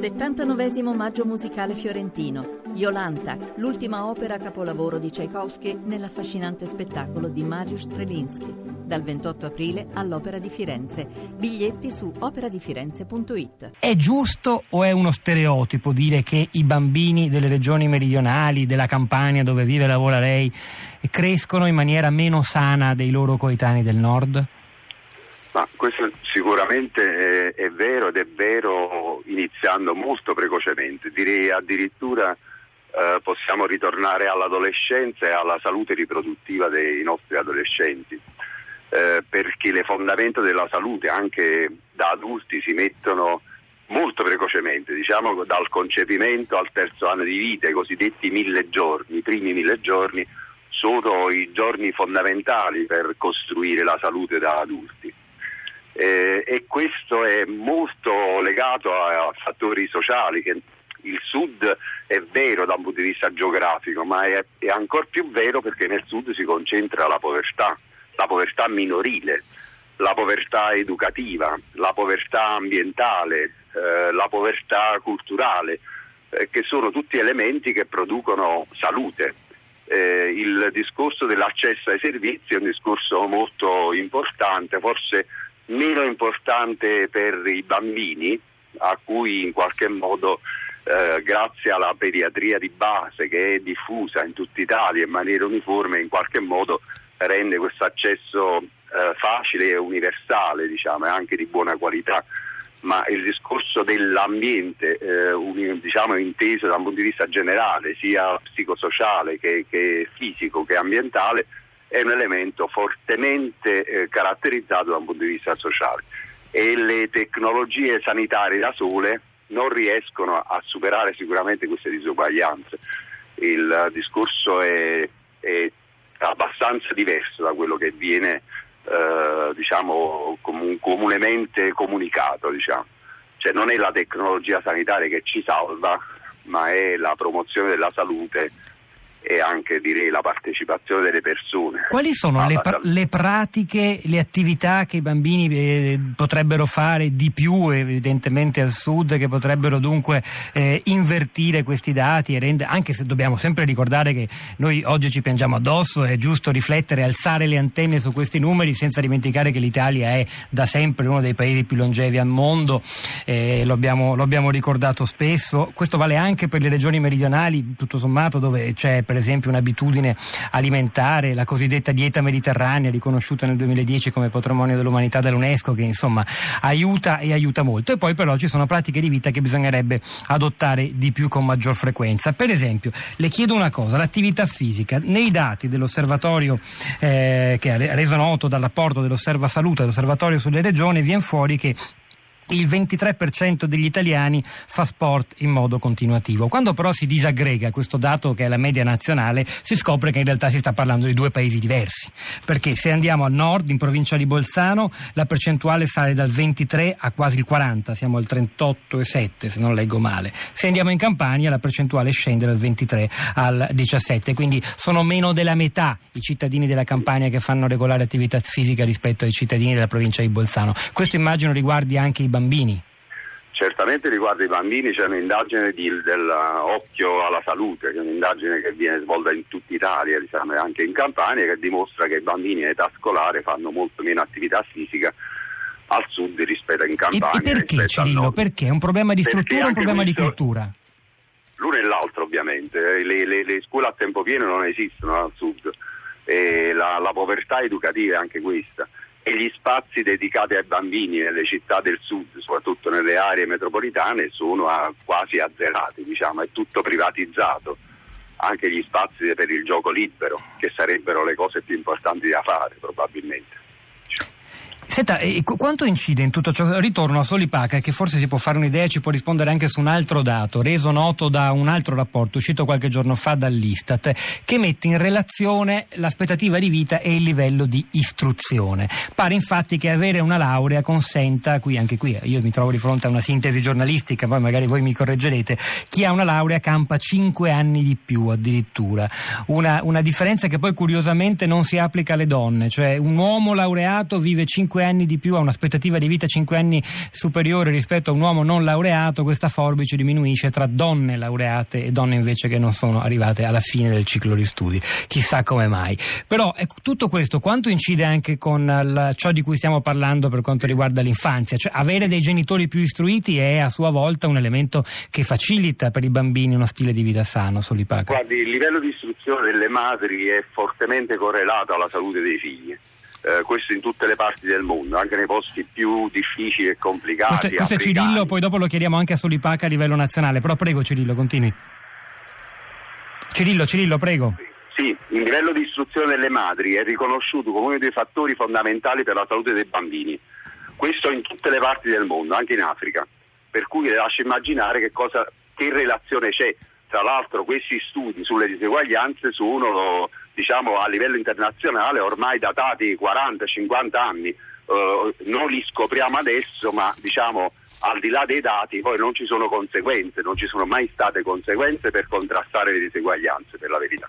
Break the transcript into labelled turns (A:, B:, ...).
A: 79 Maggio musicale fiorentino. Iolanta, l'ultima opera capolavoro di Tchaikovsky nell'affascinante spettacolo di Mariusz Strelinski. Dal 28 aprile all'Opera di Firenze. Biglietti su operadifirenze.it.
B: È giusto o è uno stereotipo dire che i bambini delle regioni meridionali, della Campania dove vive e lavora lei, crescono in maniera meno sana dei loro coetanei del nord?
C: Ma questo sicuramente è, è, vero ed è vero iniziando molto precocemente, direi addirittura eh, possiamo ritornare all'adolescenza e alla salute riproduttiva dei nostri adolescenti, eh, perché le fondamenta della salute anche da adulti si mettono molto precocemente, diciamo dal concepimento al terzo anno di vita, i cosiddetti mille giorni, i primi mille giorni sono i giorni fondamentali per costruire la salute da adulti e questo è molto legato a, a fattori sociali che il sud è vero da un punto di vista geografico, ma è, è ancora più vero perché nel sud si concentra la povertà, la povertà minorile, la povertà educativa, la povertà ambientale, eh, la povertà culturale, eh, che sono tutti elementi che producono salute. Eh, il discorso dell'accesso ai servizi è un discorso molto importante, forse meno importante per i bambini a cui in qualche modo eh, grazie alla pediatria di base che è diffusa in tutta Italia in maniera uniforme in qualche modo rende questo accesso eh, facile e universale diciamo, e anche di buona qualità. Ma il discorso dell'ambiente eh, un, diciamo, inteso da un punto di vista generale sia psicosociale che, che fisico che ambientale è un elemento fortemente eh, caratterizzato da un punto di vista sociale e le tecnologie sanitarie da sole non riescono a superare sicuramente queste disuguaglianze. Il discorso è, è abbastanza diverso da quello che viene eh, diciamo, comun- comunemente comunicato. Diciamo. Cioè, non è la tecnologia sanitaria che ci salva, ma è la promozione della salute e anche direi la partecipazione delle persone.
B: Quali sono le, pra- le, pratiche, le attività che i bambini eh, potrebbero fare di più evidentemente al sud, che potrebbero dunque eh, invertire questi dati, e rende- anche se dobbiamo sempre ricordare che noi oggi ci piangiamo addosso, è giusto riflettere, alzare le antenne su questi numeri senza dimenticare che l'Italia è da sempre uno dei paesi più longevi al mondo, eh, lo, abbiamo, lo abbiamo ricordato spesso, questo vale anche per le regioni meridionali, tutto sommato dove c'è per esempio un'abitudine alimentare, la cosiddetta dieta mediterranea riconosciuta nel 2010 come patrimonio dell'umanità dall'UNESCO che insomma aiuta e aiuta molto e poi però ci sono pratiche di vita che bisognerebbe adottare di più con maggior frequenza. Per esempio, le chiedo una cosa, l'attività fisica, nei dati dell'osservatorio eh, che ha reso noto dall'apporto dell'Osserva Salute, dell'osservatorio sulle regioni, viene fuori che il 23% degli italiani fa sport in modo continuativo. Quando però si disaggrega questo dato che è la media nazionale, si scopre che in realtà si sta parlando di due paesi diversi. Perché se andiamo al nord, in provincia di Bolzano, la percentuale sale dal 23 a quasi il 40, siamo al 38,7 se non leggo male. Se andiamo in Campania la percentuale scende dal 23 al 17, quindi sono meno della metà i cittadini della Campania che fanno regolare attività fisica rispetto ai cittadini della provincia di Bolzano. Questo immagino riguardi anche i bambini bambini?
C: Certamente riguardo i bambini c'è un'indagine di, dell'occhio alla salute, che è un'indagine che viene svolta in tutta Italia, diciamo, anche in Campania, che dimostra che i bambini in età scolare fanno molto meno attività fisica al sud rispetto in Campania.
B: E, e perché Cirillo? Perché? È un problema di struttura o un problema questo, di cultura?
C: L'uno e l'altro ovviamente, le, le, le, scuole a tempo pieno non esistono al sud, e la, la povertà educativa è anche questa e gli spazi dedicati ai bambini nelle città del sud, soprattutto nelle aree metropolitane, sono quasi azzerati, diciamo, è tutto privatizzato. Anche gli spazi per il gioco libero, che sarebbero le cose più importanti da fare probabilmente.
B: Senta, quanto incide in tutto ciò? Ritorno a Solipaca, che forse si può fare un'idea e ci può rispondere anche su un altro dato, reso noto da un altro rapporto uscito qualche giorno fa dall'Istat, che mette in relazione l'aspettativa di vita e il livello di istruzione. Pare infatti che avere una laurea consenta, qui anche qui, io mi trovo di fronte a una sintesi giornalistica, poi magari voi mi correggerete, chi ha una laurea campa 5 anni di più addirittura. Una, una differenza che poi curiosamente non si applica alle donne, cioè un uomo laureato vive 5 anni 5 anni di più, ha un'aspettativa di vita 5 anni superiore rispetto a un uomo non laureato, questa forbice diminuisce tra donne laureate e donne invece che non sono arrivate alla fine del ciclo di studi. Chissà come mai. Però ecco, tutto questo quanto incide anche con la, ciò di cui stiamo parlando per quanto riguarda l'infanzia? Cioè avere dei genitori più istruiti è a sua volta un elemento che facilita per i bambini uno stile di vita sano, Solipaca?
C: Guardi, il livello di istruzione delle madri è fortemente correlato alla salute dei figli. Eh, questo in tutte le parti del mondo, anche nei posti più difficili e complicati.
B: Questo, questo è Cirillo, poi dopo lo chiediamo anche a Solipaca a livello nazionale, però prego Cirillo, continui. Cirillo, Cirillo, prego.
C: Sì, il livello di istruzione delle madri è riconosciuto come uno dei fattori fondamentali per la salute dei bambini. Questo in tutte le parti del mondo, anche in Africa. Per cui le lascio immaginare che, cosa, che relazione c'è. Tra l'altro questi studi sulle diseguaglianze sono diciamo, a livello internazionale ormai datati 40-50 anni. Uh, non li scopriamo adesso, ma diciamo al di là dei dati poi non ci sono conseguenze, non ci sono mai state conseguenze per contrastare le diseguaglianze per la verità.